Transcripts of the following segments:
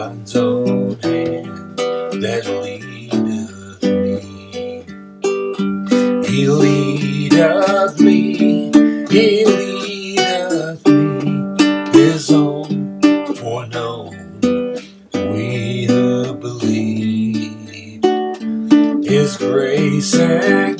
God's own hand that leadeth me. He leadeth me, He leadeth me, His own foreknown. We believe His grace and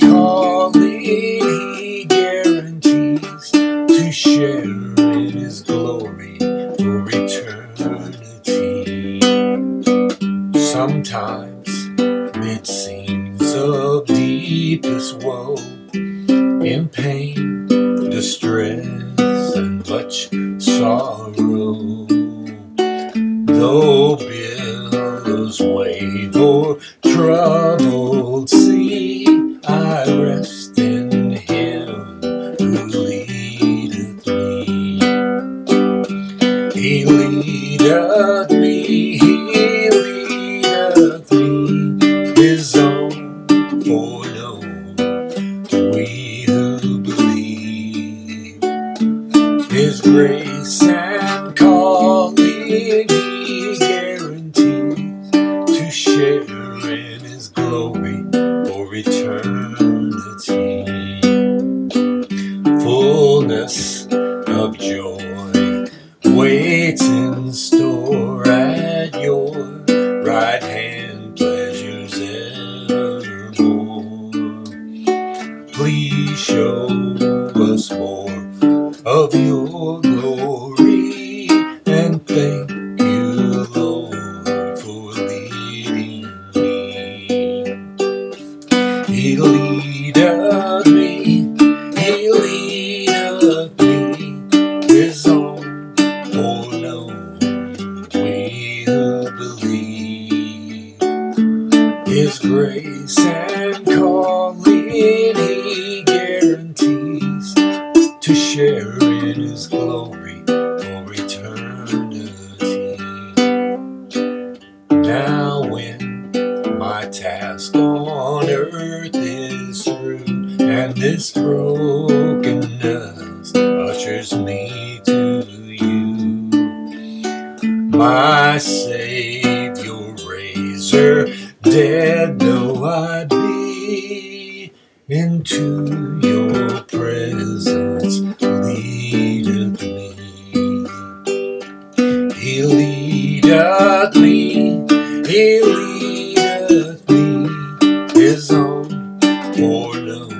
Sometimes, mid scenes of deepest woe, in pain, distress, and much sorrow, though billows wave or troubled sea, I rest in Him who leadeth me. He leadeth me, Grace and calling, He guarantees to share in His glory for eternity. Fullness of joy waits in store at your right hand, pleasures evermore. Please show us more of your leadeth me, He leadeth me, His foreknown. We believe His grace and this brokenness ushers me to you. My Savior razor, dead though I be, into your presence leadeth me. He leadeth me, He leadeth me, His own foreknown.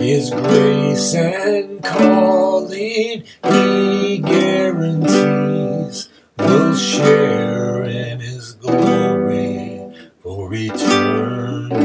His grace and calling he guarantees will share in his glory for eternity.